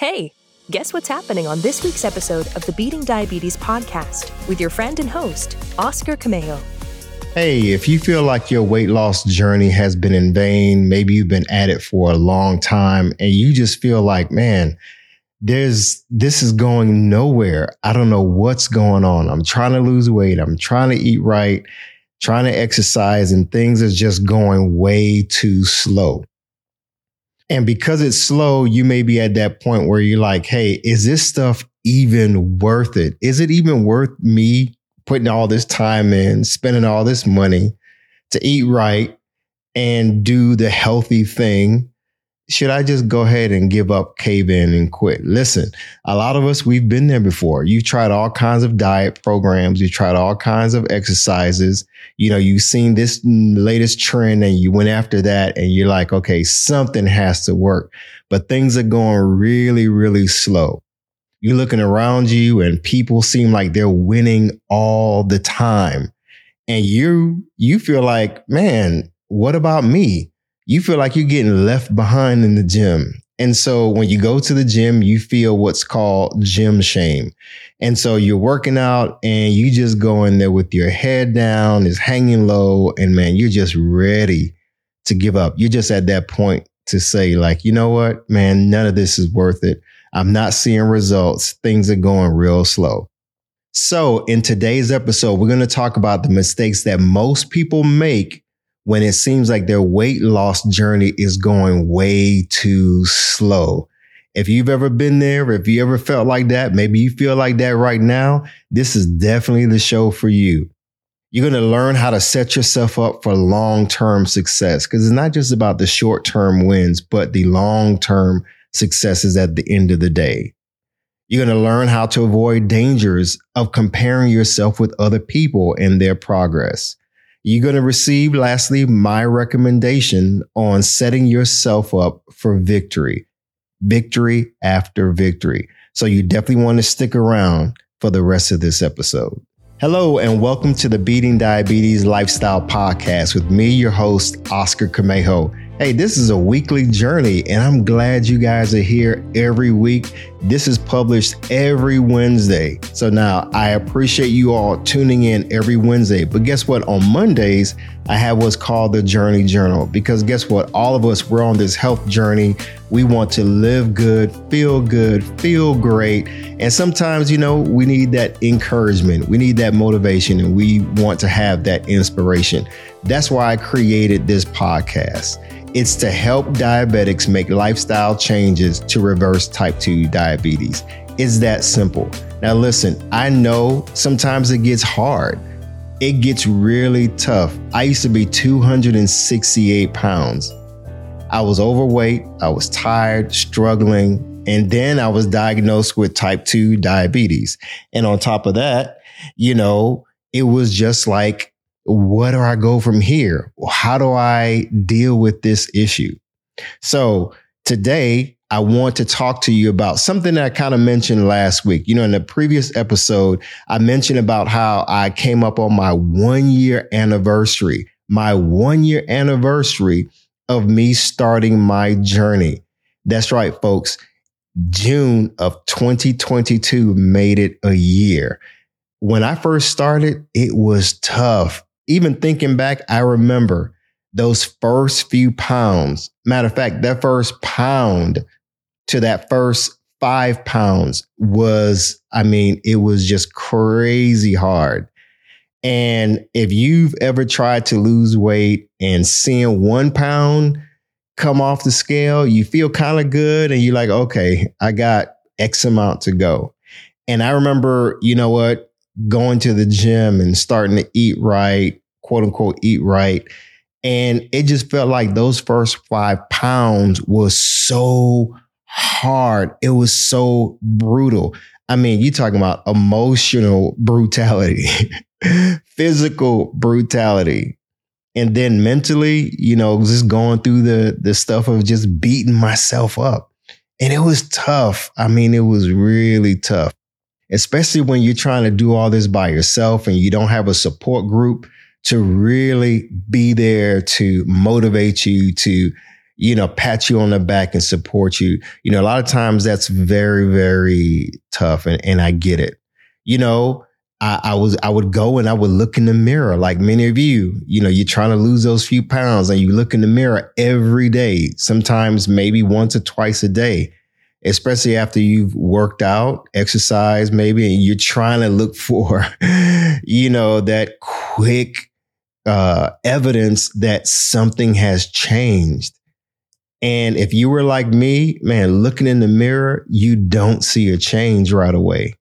Hey, guess what's happening on this week's episode of the Beating Diabetes podcast with your friend and host, Oscar Camejo. Hey, if you feel like your weight loss journey has been in vain, maybe you've been at it for a long time and you just feel like, man, there's this is going nowhere. I don't know what's going on. I'm trying to lose weight. I'm trying to eat right, trying to exercise, and things are just going way too slow. And because it's slow, you may be at that point where you're like, hey, is this stuff even worth it? Is it even worth me putting all this time in, spending all this money to eat right and do the healthy thing should I just go ahead and give up, cave in, and quit? Listen, a lot of us, we've been there before. You've tried all kinds of diet programs, you've tried all kinds of exercises. You know, you've seen this latest trend and you went after that, and you're like, okay, something has to work. But things are going really, really slow. You're looking around you, and people seem like they're winning all the time. And you, you feel like, man, what about me? You feel like you're getting left behind in the gym. And so when you go to the gym, you feel what's called gym shame. And so you're working out and you just go in there with your head down, is hanging low, and man, you're just ready to give up. You're just at that point to say, like, you know what, man, none of this is worth it. I'm not seeing results. Things are going real slow. So, in today's episode, we're going to talk about the mistakes that most people make when it seems like their weight loss journey is going way too slow. If you've ever been there, if you ever felt like that, maybe you feel like that right now, this is definitely the show for you. You're going to learn how to set yourself up for long term success because it's not just about the short term wins, but the long term successes at the end of the day. You're going to learn how to avoid dangers of comparing yourself with other people and their progress. You're going to receive, lastly, my recommendation on setting yourself up for victory, victory after victory. So you definitely want to stick around for the rest of this episode. Hello, and welcome to the Beating Diabetes Lifestyle Podcast with me, your host, Oscar Camejo. Hey, this is a weekly journey, and I'm glad you guys are here every week. This is published every Wednesday. So now I appreciate you all tuning in every Wednesday. But guess what? On Mondays, I have what's called the Journey Journal because guess what? All of us, we're on this health journey. We want to live good, feel good, feel great. And sometimes, you know, we need that encouragement, we need that motivation, and we want to have that inspiration. That's why I created this podcast. It's to help diabetics make lifestyle changes to reverse type 2 diabetes. It's that simple. Now, listen, I know sometimes it gets hard. It gets really tough. I used to be 268 pounds. I was overweight, I was tired, struggling, and then I was diagnosed with type 2 diabetes. And on top of that, you know, it was just like what do I go from here? How do I deal with this issue? So today, I want to talk to you about something that I kind of mentioned last week. You know, in the previous episode, I mentioned about how I came up on my one year anniversary, my one year anniversary of me starting my journey. That's right, folks. June of 2022 made it a year. When I first started, it was tough even thinking back, I remember those first few pounds. Matter of fact, that first pound to that first five pounds was, I mean, it was just crazy hard. And if you've ever tried to lose weight and seeing one pound come off the scale, you feel kind of good and you're like, okay, I got X amount to go. And I remember, you know what, going to the gym and starting to eat right quote unquote eat right. And it just felt like those first five pounds was so hard. It was so brutal. I mean, you're talking about emotional brutality, physical brutality. And then mentally, you know, just going through the the stuff of just beating myself up. And it was tough. I mean, it was really tough. Especially when you're trying to do all this by yourself and you don't have a support group to really be there to motivate you to, you know, pat you on the back and support you. You know, a lot of times that's very, very tough. And, and I get it. You know, I, I, was, I would go and I would look in the mirror like many of you, you know, you're trying to lose those few pounds and you look in the mirror every day, sometimes maybe once or twice a day, especially after you've worked out, exercise maybe, and you're trying to look for, you know, that quick, uh, evidence that something has changed and if you were like me, man, looking in the mirror, you don't see a change right away.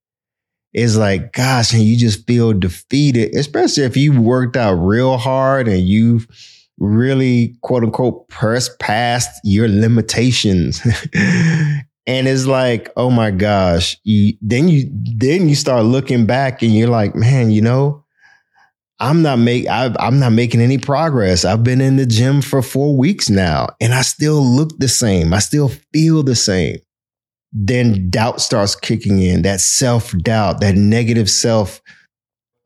It's like, gosh, and you just feel defeated, especially if you worked out real hard and you've really, quote unquote, pressed past your limitations. and it's like, oh my gosh, you, then you then you start looking back and you're like, man, you know, I'm not make I, I'm not making any progress. I've been in the gym for four weeks now, and I still look the same. I still feel the same. Then doubt starts kicking in. That self doubt, that negative self.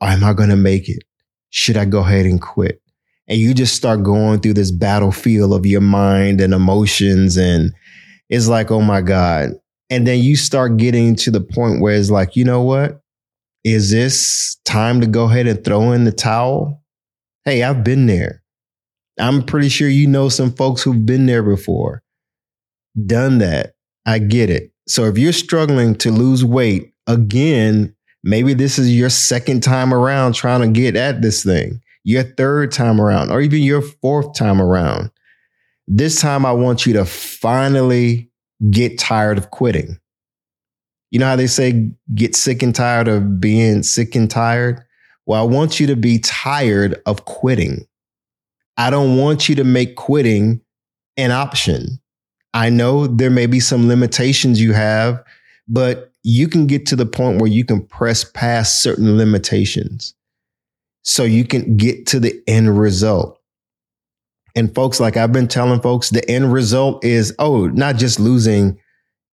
Oh, am I going to make it? Should I go ahead and quit? And you just start going through this battlefield of your mind and emotions, and it's like, oh my god. And then you start getting to the point where it's like, you know what? Is this time to go ahead and throw in the towel? Hey, I've been there. I'm pretty sure you know some folks who've been there before, done that. I get it. So if you're struggling to lose weight again, maybe this is your second time around trying to get at this thing, your third time around, or even your fourth time around. This time, I want you to finally get tired of quitting. You know how they say get sick and tired of being sick and tired? Well, I want you to be tired of quitting. I don't want you to make quitting an option. I know there may be some limitations you have, but you can get to the point where you can press past certain limitations so you can get to the end result. And folks, like I've been telling folks, the end result is, oh, not just losing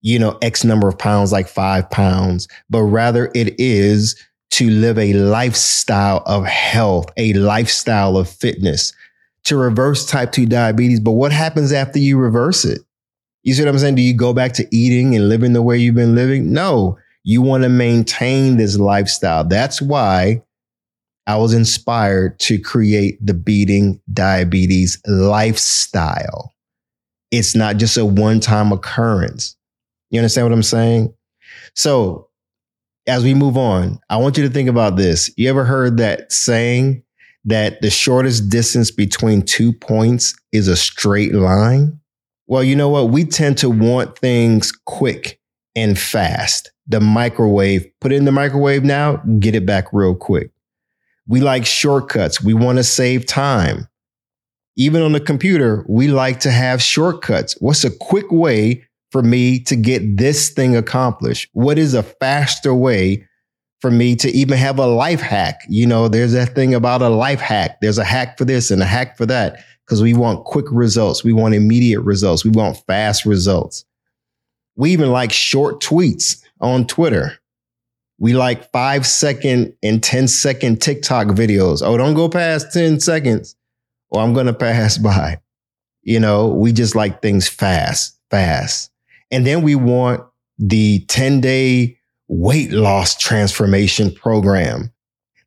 you know, X number of pounds, like five pounds, but rather it is to live a lifestyle of health, a lifestyle of fitness, to reverse type 2 diabetes. But what happens after you reverse it? You see what I'm saying? Do you go back to eating and living the way you've been living? No, you want to maintain this lifestyle. That's why I was inspired to create the beating diabetes lifestyle. It's not just a one time occurrence. You understand what I'm saying? So as we move on, I want you to think about this. You ever heard that saying that the shortest distance between two points is a straight line? Well, you know what? We tend to want things quick and fast. The microwave, put it in the microwave now, get it back real quick. We like shortcuts. We want to save time. Even on the computer, we like to have shortcuts. What's a quick way for me to get this thing accomplished? What is a faster way for me to even have a life hack? You know, there's that thing about a life hack. There's a hack for this and a hack for that because we want quick results. We want immediate results. We want fast results. We even like short tweets on Twitter. We like five second and 10 second TikTok videos. Oh, don't go past 10 seconds or I'm going to pass by. You know, we just like things fast, fast. And then we want the 10 day weight loss transformation program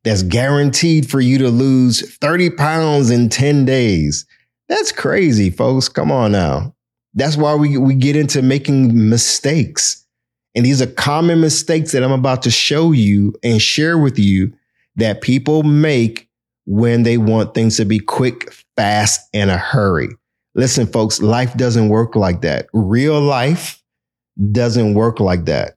that's guaranteed for you to lose 30 pounds in 10 days. That's crazy, folks. Come on now. That's why we, we get into making mistakes. And these are common mistakes that I'm about to show you and share with you that people make when they want things to be quick, fast, and a hurry. Listen, folks, life doesn't work like that. Real life doesn't work like that.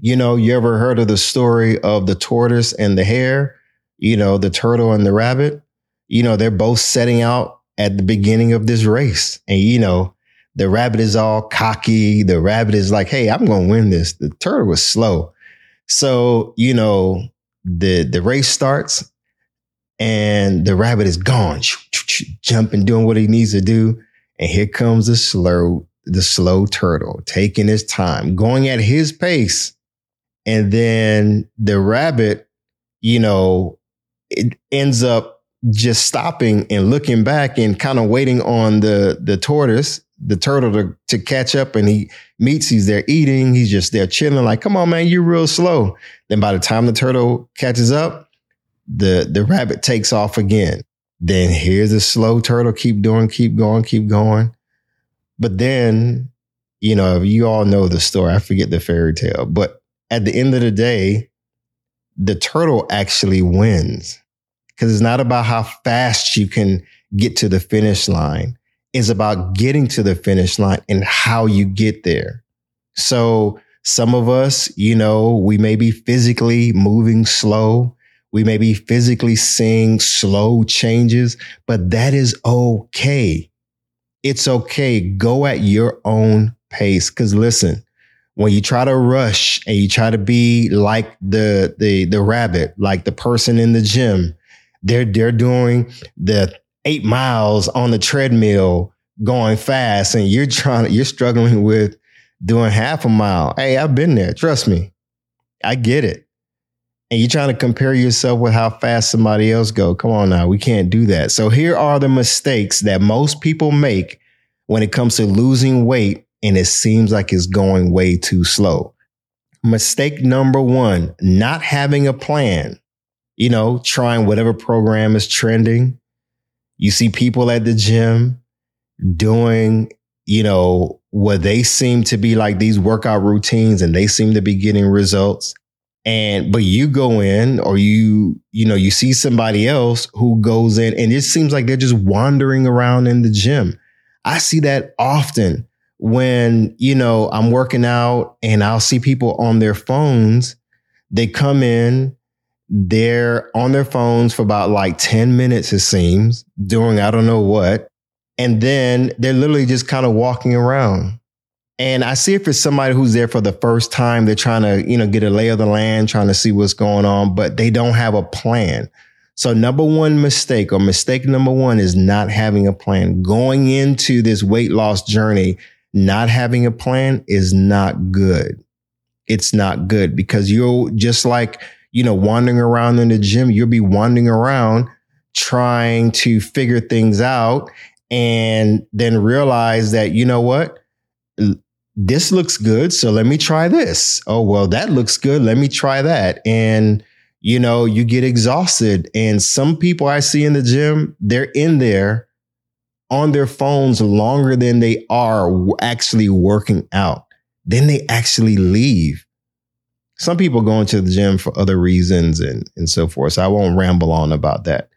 You know, you ever heard of the story of the tortoise and the hare? You know, the turtle and the rabbit? You know, they're both setting out at the beginning of this race. And, you know, the rabbit is all cocky. The rabbit is like, hey, I'm going to win this. The turtle was slow. So, you know, the, the race starts and the rabbit is gone, jumping, doing what he needs to do. And here comes the slow, the slow turtle, taking his time, going at his pace. And then the rabbit, you know, it ends up just stopping and looking back and kind of waiting on the the tortoise, the turtle to, to catch up and he meets, he's there eating, he's just there chilling, like, come on, man, you're real slow. Then by the time the turtle catches up, the the rabbit takes off again. Then here's the slow turtle, keep doing, keep going, keep going. But then, you know, you all know the story. I forget the fairy tale, but at the end of the day, the turtle actually wins because it's not about how fast you can get to the finish line. It's about getting to the finish line and how you get there. So some of us, you know, we may be physically moving slow. We may be physically seeing slow changes, but that is okay. It's okay. Go at your own pace. Cause listen, when you try to rush and you try to be like the the the rabbit, like the person in the gym, they're they're doing the eight miles on the treadmill going fast, and you're trying you're struggling with doing half a mile. Hey, I've been there. Trust me, I get it. And you're trying to compare yourself with how fast somebody else go. Come on now, we can't do that. So here are the mistakes that most people make when it comes to losing weight and it seems like it's going way too slow. Mistake number one, not having a plan. You know, trying whatever program is trending. You see people at the gym doing, you know, what they seem to be like these workout routines and they seem to be getting results. And, but you go in or you, you know, you see somebody else who goes in and it seems like they're just wandering around in the gym. I see that often when, you know, I'm working out and I'll see people on their phones. They come in, they're on their phones for about like 10 minutes, it seems, doing I don't know what. And then they're literally just kind of walking around. And I see if it's somebody who's there for the first time, they're trying to, you know, get a lay of the land, trying to see what's going on, but they don't have a plan. So number one mistake or mistake number one is not having a plan. Going into this weight loss journey, not having a plan is not good. It's not good because you'll just like, you know, wandering around in the gym, you'll be wandering around trying to figure things out and then realize that, you know what? This looks good. So let me try this. Oh, well, that looks good. Let me try that. And, you know, you get exhausted. And some people I see in the gym, they're in there on their phones longer than they are actually working out. Then they actually leave. Some people go into the gym for other reasons and, and so forth. So I won't ramble on about that.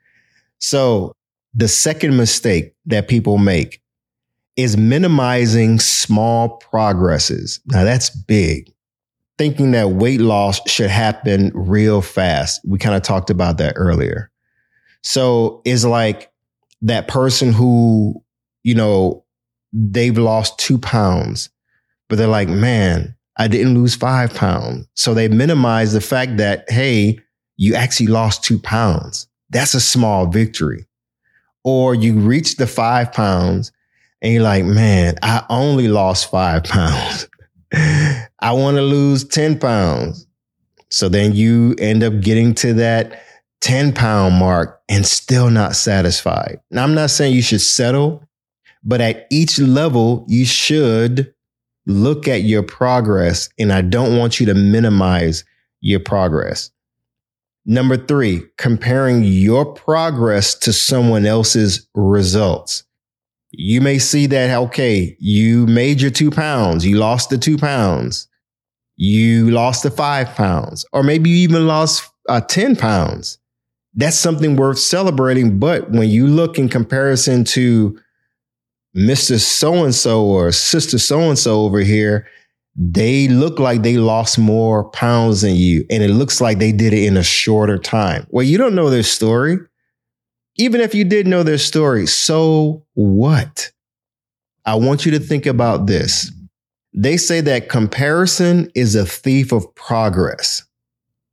So the second mistake that people make is minimizing small progresses. Now that's big thinking that weight loss should happen real fast. We kind of talked about that earlier. So it's like that person who, you know, they've lost two pounds, but they're like, man, I didn't lose five pounds. So they minimize the fact that, hey, you actually lost two pounds. That's a small victory. Or you reach the five pounds and you're like, man, I only lost five pounds. I want to lose 10 pounds. So then you end up getting to that 10 pound mark and still not satisfied. Now, I'm not saying you should settle, but at each level, you should look at your progress. And I don't want you to minimize your progress. Number three, comparing your progress to someone else's results you may see that, okay, you made your two pounds, you lost the two pounds, you lost the five pounds, or maybe you even lost uh, 10 pounds. That's something worth celebrating. But when you look in comparison to Mr. So and so or Sister so and so over here, they look like they lost more pounds than you. And it looks like they did it in a shorter time. Well, you don't know their story even if you did know their story, so what? I want you to think about this. They say that comparison is a thief of progress.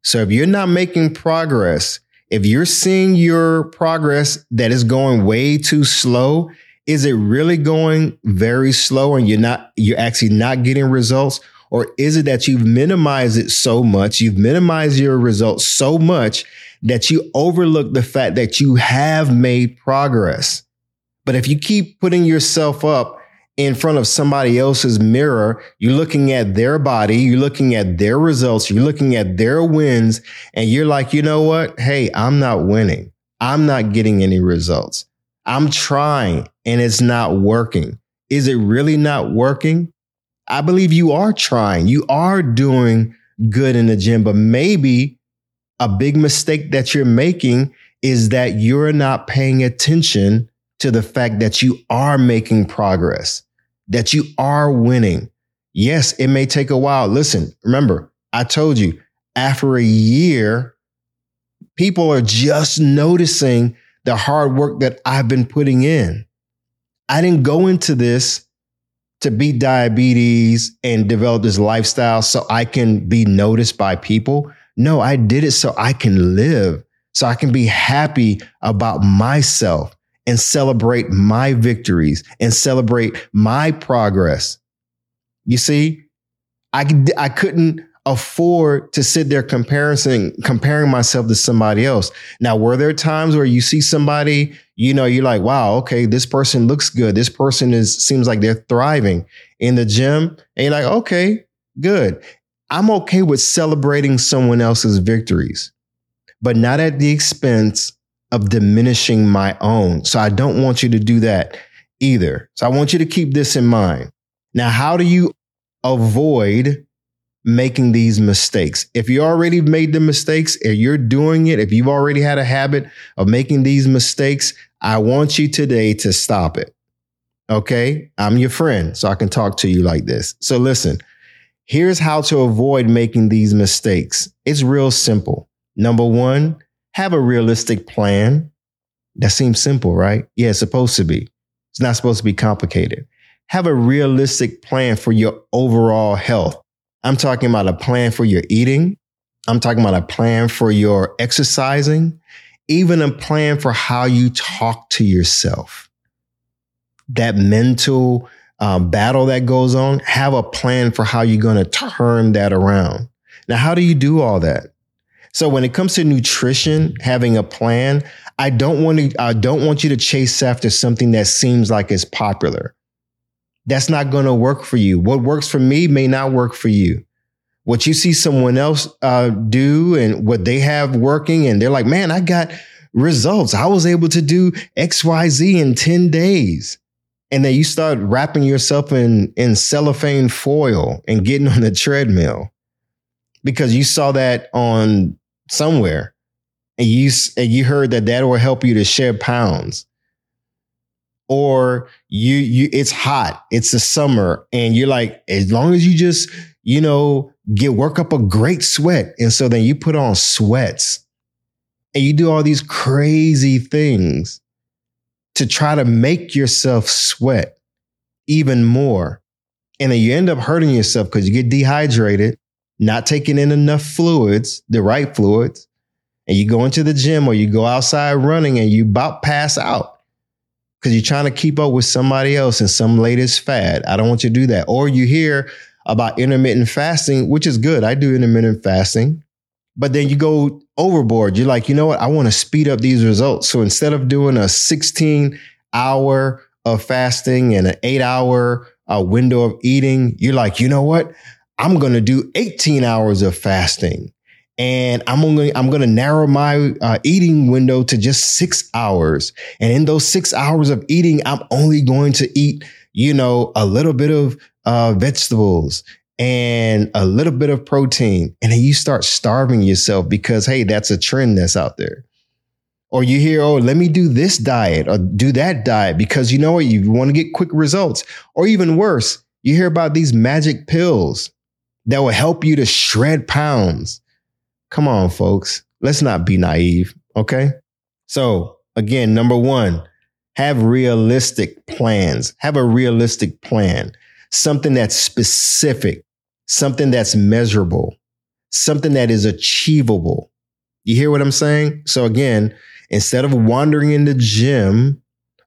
So if you're not making progress, if you're seeing your progress that is going way too slow, is it really going very slow and you're not, you're actually not getting results? Or is it that you've minimized it so much, you've minimized your results so much that you overlook the fact that you have made progress? But if you keep putting yourself up in front of somebody else's mirror, you're looking at their body, you're looking at their results, you're looking at their wins, and you're like, you know what? Hey, I'm not winning. I'm not getting any results. I'm trying and it's not working. Is it really not working? I believe you are trying. You are doing good in the gym, but maybe a big mistake that you're making is that you're not paying attention to the fact that you are making progress, that you are winning. Yes, it may take a while. Listen, remember, I told you after a year, people are just noticing the hard work that I've been putting in. I didn't go into this to beat diabetes and develop this lifestyle so I can be noticed by people. No, I did it so I can live, so I can be happy about myself and celebrate my victories and celebrate my progress. You see, I, I couldn't afford to sit there comparing comparing myself to somebody else. Now, were there times where you see somebody, you know, you're like, wow, okay, this person looks good. This person is seems like they're thriving in the gym. And you're like, okay, good. I'm okay with celebrating someone else's victories, but not at the expense of diminishing my own. So I don't want you to do that either. So I want you to keep this in mind. Now, how do you avoid making these mistakes. If you already made the mistakes, if you're doing it, if you've already had a habit of making these mistakes, I want you today to stop it. Okay. I'm your friend, so I can talk to you like this. So listen, here's how to avoid making these mistakes. It's real simple. Number one, have a realistic plan. That seems simple, right? Yeah, it's supposed to be. It's not supposed to be complicated. Have a realistic plan for your overall health. I'm talking about a plan for your eating. I'm talking about a plan for your exercising, even a plan for how you talk to yourself. That mental um, battle that goes on, have a plan for how you're going to turn that around. Now, how do you do all that? So when it comes to nutrition, having a plan, I don't want to, I don't want you to chase after something that seems like it's popular that's not going to work for you. What works for me may not work for you. What you see someone else uh, do and what they have working, and they're like, man, I got results. I was able to do XYZ in 10 days. And then you start wrapping yourself in, in cellophane foil and getting on the treadmill because you saw that on somewhere and you, and you heard that that will help you to shed pounds. Or you you it's hot it's the summer and you're like as long as you just you know get work up a great sweat. And so then you put on sweats and you do all these crazy things to try to make yourself sweat even more and then you end up hurting yourself because you get dehydrated not taking in enough fluids the right fluids and you go into the gym or you go outside running and you about pass out because you're trying to keep up with somebody else and some latest fad. I don't want you to do that. Or you hear about intermittent fasting, which is good. I do intermittent fasting. But then you go overboard. You're like, you know what? I want to speed up these results. So instead of doing a 16 hour of fasting and an eight hour uh, window of eating, you're like, you know what? I'm going to do 18 hours of fasting and I'm going I'm going to narrow my uh, eating window to just six hours. And in those six hours of eating, I'm only going to eat, you know, a little bit of uh, vegetables and a little bit of protein. And then you start starving yourself because, hey, that's a trend that's out there. Or you hear, oh, let me do this diet or do that diet because you know what? You want to get quick results. Or even worse, you hear about these magic pills that will help you to shred pounds Come on, folks. Let's not be naive. Okay. So again, number one, have realistic plans. Have a realistic plan, something that's specific, something that's measurable, something that is achievable. You hear what I'm saying? So again, instead of wandering in the gym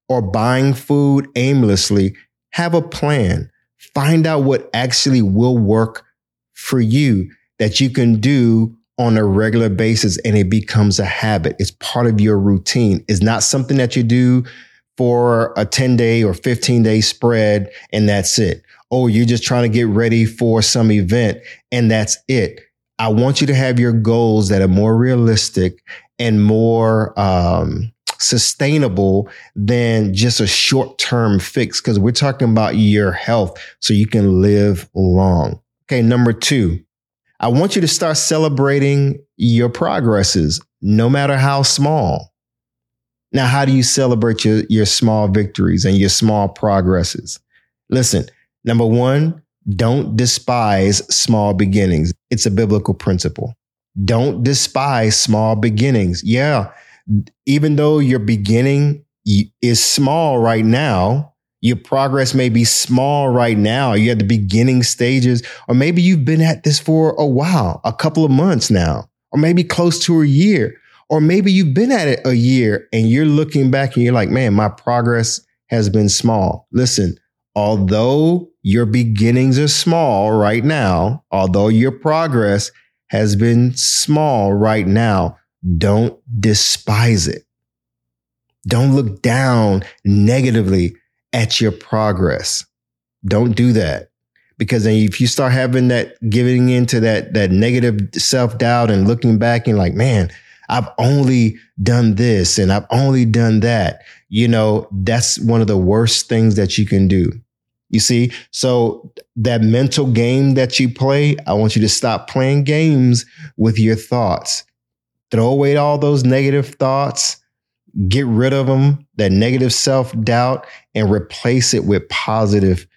or buying food aimlessly, have a plan. Find out what actually will work for you that you can do on a regular basis and it becomes a habit. It's part of your routine. It's not something that you do for a 10 day or 15 day spread and that's it. Oh, you're just trying to get ready for some event and that's it. I want you to have your goals that are more realistic and more um, sustainable than just a short term fix because we're talking about your health so you can live long. Okay, number two, I want you to start celebrating your progresses, no matter how small. Now, how do you celebrate your, your small victories and your small progresses? Listen, number one, don't despise small beginnings. It's a biblical principle. Don't despise small beginnings. Yeah, even though your beginning is small right now, your progress may be small right now. You're at the beginning stages, or maybe you've been at this for a while, a couple of months now, or maybe close to a year, or maybe you've been at it a year and you're looking back and you're like, man, my progress has been small. Listen, although your beginnings are small right now, although your progress has been small right now, don't despise it. Don't look down negatively at your progress. Don't do that. Because then if you start having that giving into that that negative self-doubt and looking back and like, man, I've only done this and I've only done that, you know, that's one of the worst things that you can do. You see? So that mental game that you play, I want you to stop playing games with your thoughts. Throw away all those negative thoughts get rid of them, that negative self doubt, and replace it with positive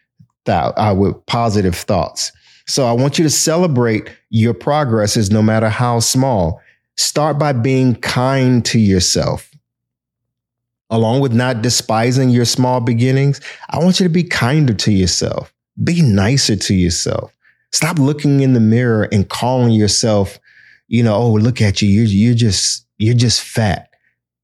thought, uh, with positive thoughts. So I want you to celebrate your progresses, no matter how small. Start by being kind to yourself. Along with not despising your small beginnings, I want you to be kinder to yourself. Be nicer to yourself. Stop looking in the mirror and calling yourself, you know, oh, look at you. You're, you're just, you're just fat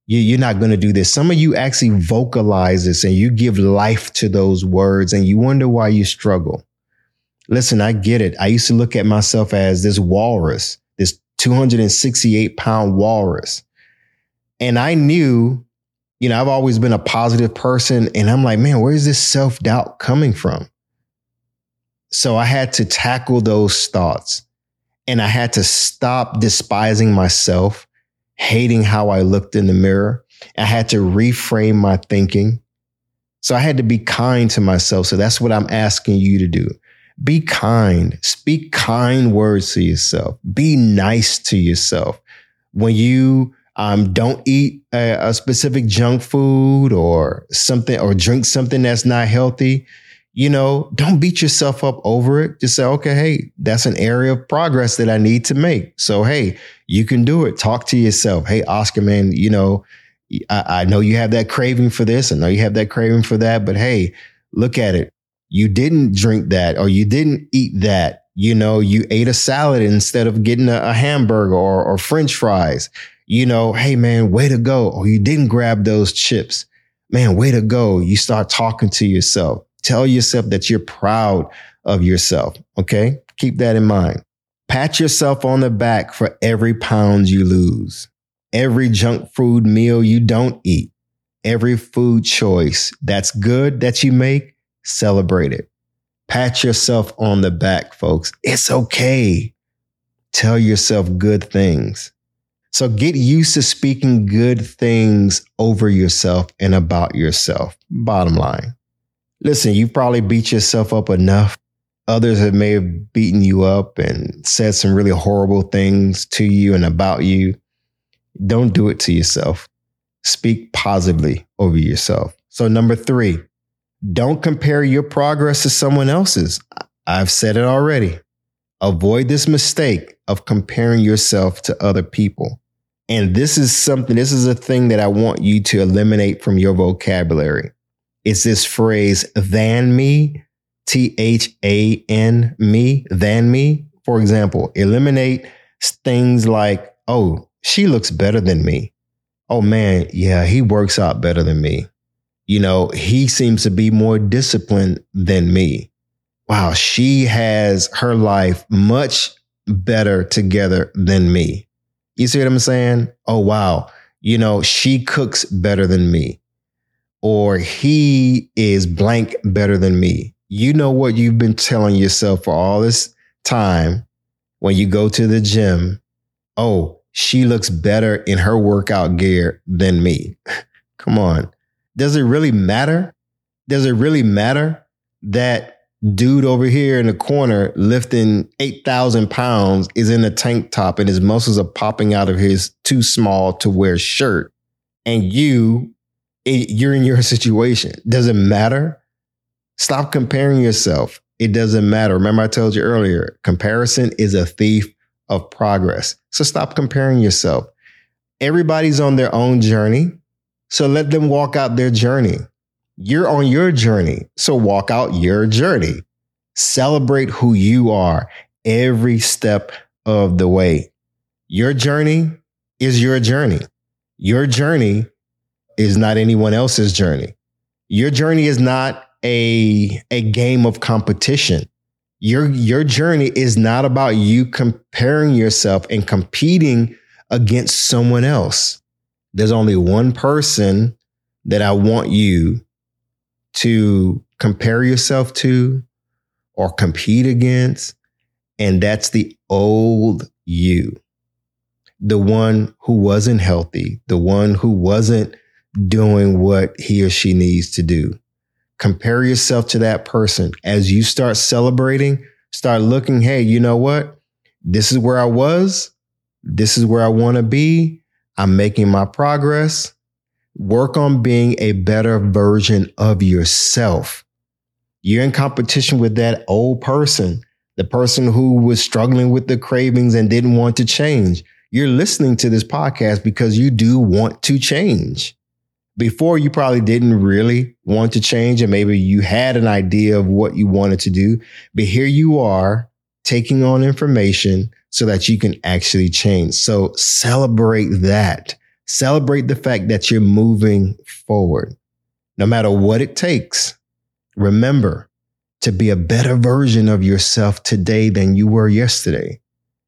you, are not going to do this. Some of you actually vocalize this and you give life to those words and you wonder why you struggle. Listen, I get it. I used to look at myself as this walrus, 268 pound walrus. And I knew, you know, I've always been a positive person. And I'm like, man, where's this self doubt coming from? So I had to tackle those thoughts and I had to stop despising myself hating how I looked in the mirror. I had to reframe my thinking. So I had to be kind to myself. So that's what I'm asking you to do. Be kind. Speak kind words to yourself. Be nice to yourself. When you um, don't eat a, a specific junk food or something or drink something that's not healthy, you know, don't beat yourself up over it. Just say, okay, hey, that's an area of progress that I need to make. So, hey, you can do it. Talk to yourself. Hey, Oscar, man, you know, I, I know you have that craving for this. I know you have that craving for that, but hey, look at it. You didn't drink that or you didn't eat that. You know, you ate a salad instead of getting a, a hamburger or, or French fries. You know, hey, man, way to go. Or you didn't grab those chips. Man, way to go. You start talking to yourself Tell yourself that you're proud of yourself. Okay. Keep that in mind. Pat yourself on the back for every pound you lose, every junk food meal you don't eat, every food choice that's good that you make, celebrate it. Pat yourself on the back, folks. It's okay. Tell yourself good things. So get used to speaking good things over yourself and about yourself. Bottom line. Listen, you probably beat yourself up enough. Others have may have beaten you up and said some really horrible things to you and about you. Don't do it to yourself. Speak positively over yourself. So, number three, don't compare your progress to someone else's. I've said it already. Avoid this mistake of comparing yourself to other people. And this is something, this is a thing that I want you to eliminate from your vocabulary is this phrase than me, T H A N me, than me. For example, eliminate things like, oh, she looks better than me. Oh man, yeah, he works out better than me. You know, he seems to be more disciplined than me. wow, she has her life much better together than me. You see what I'm saying? Oh, wow. You know, she cooks better than me, or he is blank better than me. You know what you've been telling yourself for all this time when you go to the gym. Oh, she looks better in her workout gear than me. Come on. Does it really matter? Does it really matter that dude over here in the corner lifting 8,000 pounds is in a tank top and his muscles are popping out of his too small to wear shirt. And you, you're in your situation. Does it matter? Stop comparing yourself. It doesn't matter. Remember, I told you earlier, comparison is a thief of progress. So stop comparing yourself. Everybody's on their own journey. So let them walk out their journey. You're on your journey. So walk out your journey. Celebrate who you are every step of the way. Your journey is your journey. Your journey is not anyone else's journey. Your journey is not a, a game of competition. Your, your journey is not about you comparing yourself and competing against someone else. There's only one person that I want you to compare yourself to or compete against. And that's the old you, the one who wasn't healthy, the one who wasn't doing what he or she needs to do. Compare yourself to that person. As you start celebrating, start looking, hey, you know what? This is where I was. This is where I want to be. I'm making my progress. Work on being a better version of yourself. You're in competition with that old person, the person who was struggling with the cravings and didn't want to change. You're listening to this podcast because you do want to change. Before, you probably didn't really want to change, and maybe you had an idea of what you wanted to do. But here you are taking on information so that you can actually change. So celebrate that. Celebrate the fact that you're moving forward. No matter what it takes, remember to be a better version of yourself today than you were yesterday.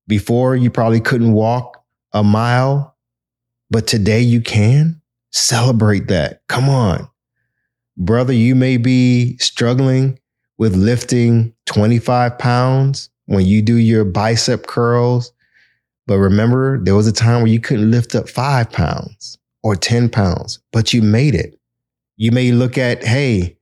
Before, you probably couldn't walk a mile, but today you can. Celebrate that. Come on. Brother, you may be struggling with lifting 25 pounds when you do your bicep curls but remember, there was a time where you couldn't lift up five pounds or 10 pounds, but you made it. You may look at, hey,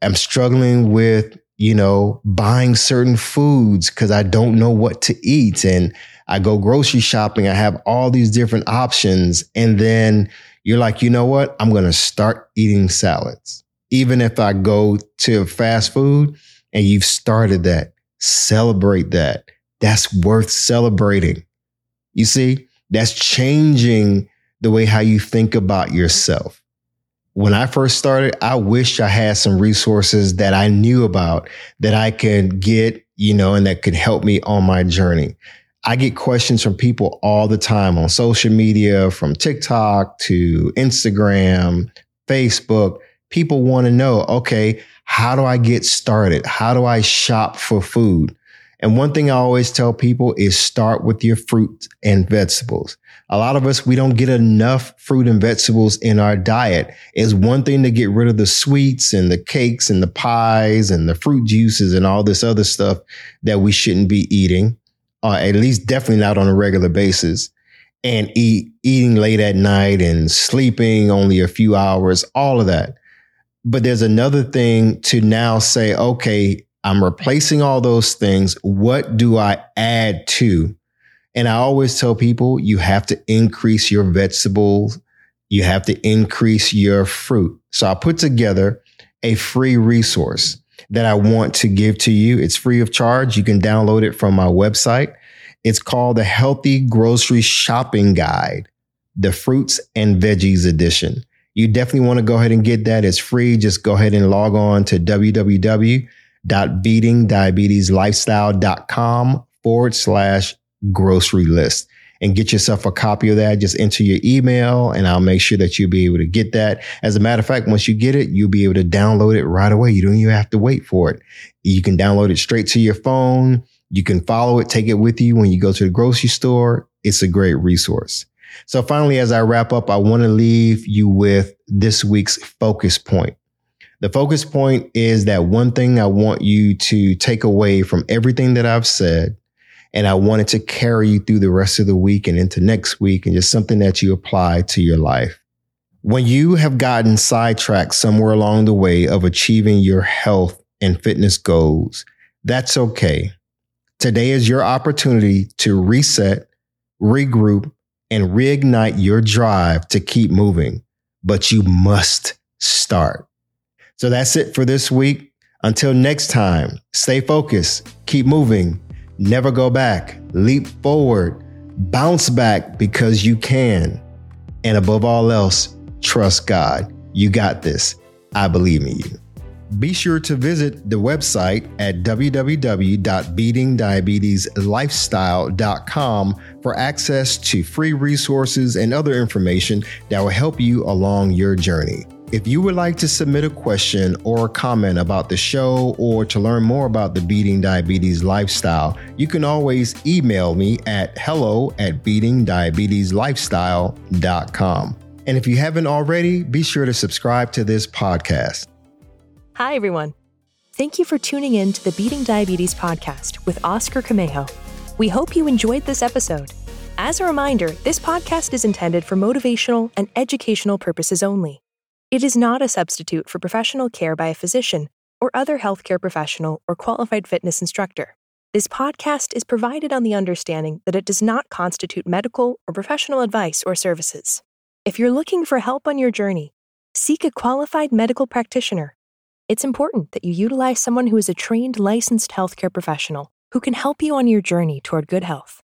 I'm struggling with, you know, buying certain foods because I don't know what to eat. And I go grocery shopping. I have all these different options. And then you're like, you know what? I'm going to start eating salads. Even if I go to fast food and you've started that, celebrate that. That's worth celebrating. You see, that's changing the way how you think about yourself. When I first started, I wish I had some resources that I knew about that I could get, you know, and that could help me on my journey. I get questions from people all the time on social media, from TikTok to Instagram, Facebook. People want to know, okay, how do I get started? How do I shop for food? And one thing I always tell people is start with your fruits and vegetables. A lot of us, we don't get enough fruit and vegetables in our diet. It's one thing to get rid of the sweets and the cakes and the pies and the fruit juices and all this other stuff that we shouldn't be eating, uh, at least definitely not on a regular basis. And eat, eating late at night and sleeping only a few hours, all of that. But there's another thing to now say, okay, I'm replacing all those things. What do I add to? And I always tell people you have to increase your vegetables. You have to increase your fruit. So I put together a free resource that I want to give to you. It's free of charge. You can download it from my website. It's called the Healthy Grocery Shopping Guide, the Fruits and Veggies Edition. You definitely want to go ahead and get that. It's free. Just go ahead and log on to www beatingdiabetesLifestyle.com forward slash grocery list. and get yourself a copy of that, just enter your email and I'll make sure that you'll be able to get that. As a matter of fact, once you get it, you'll be able to download it right away. You don't even have to wait for it. You can download it straight to your phone. You can follow it, take it with you when you go to the grocery store. It's a great resource. So finally, as I wrap up, I want to leave you with this week's focus point. The focus point is that one thing I want you to take away from everything that I've said and I wanted to carry you through the rest of the week and into next week and just something that you apply to your life. When you have gotten sidetracked somewhere along the way of achieving your health and fitness goals, that's okay. Today is your opportunity to reset, regroup, and reignite your drive to keep moving, but you must start. So that's it for this week. Until next time, stay focused, keep moving, Never go back. Leap forward. Bounce back because you can. And above all else, trust God. You got this. I believe in you. Be sure to visit the website at www.beatingdiabeteslifestyle.com for access to free resources and other information that will help you along your journey. If you would like to submit a question or a comment about the show or to learn more about the Beating Diabetes lifestyle, you can always email me at hello at beatingdiabeteslifestyle.com. And if you haven't already, be sure to subscribe to this podcast. Hi, everyone. Thank you for tuning in to the Beating Diabetes podcast with Oscar Camejo. We hope you enjoyed this episode. As a reminder, this podcast is intended for motivational and educational purposes only. It is not a substitute for professional care by a physician or other healthcare professional or qualified fitness instructor. This podcast is provided on the understanding that it does not constitute medical or professional advice or services. If you're looking for help on your journey, seek a qualified medical practitioner. It's important that you utilize someone who is a trained licensed healthcare professional who can help you on your journey toward good health.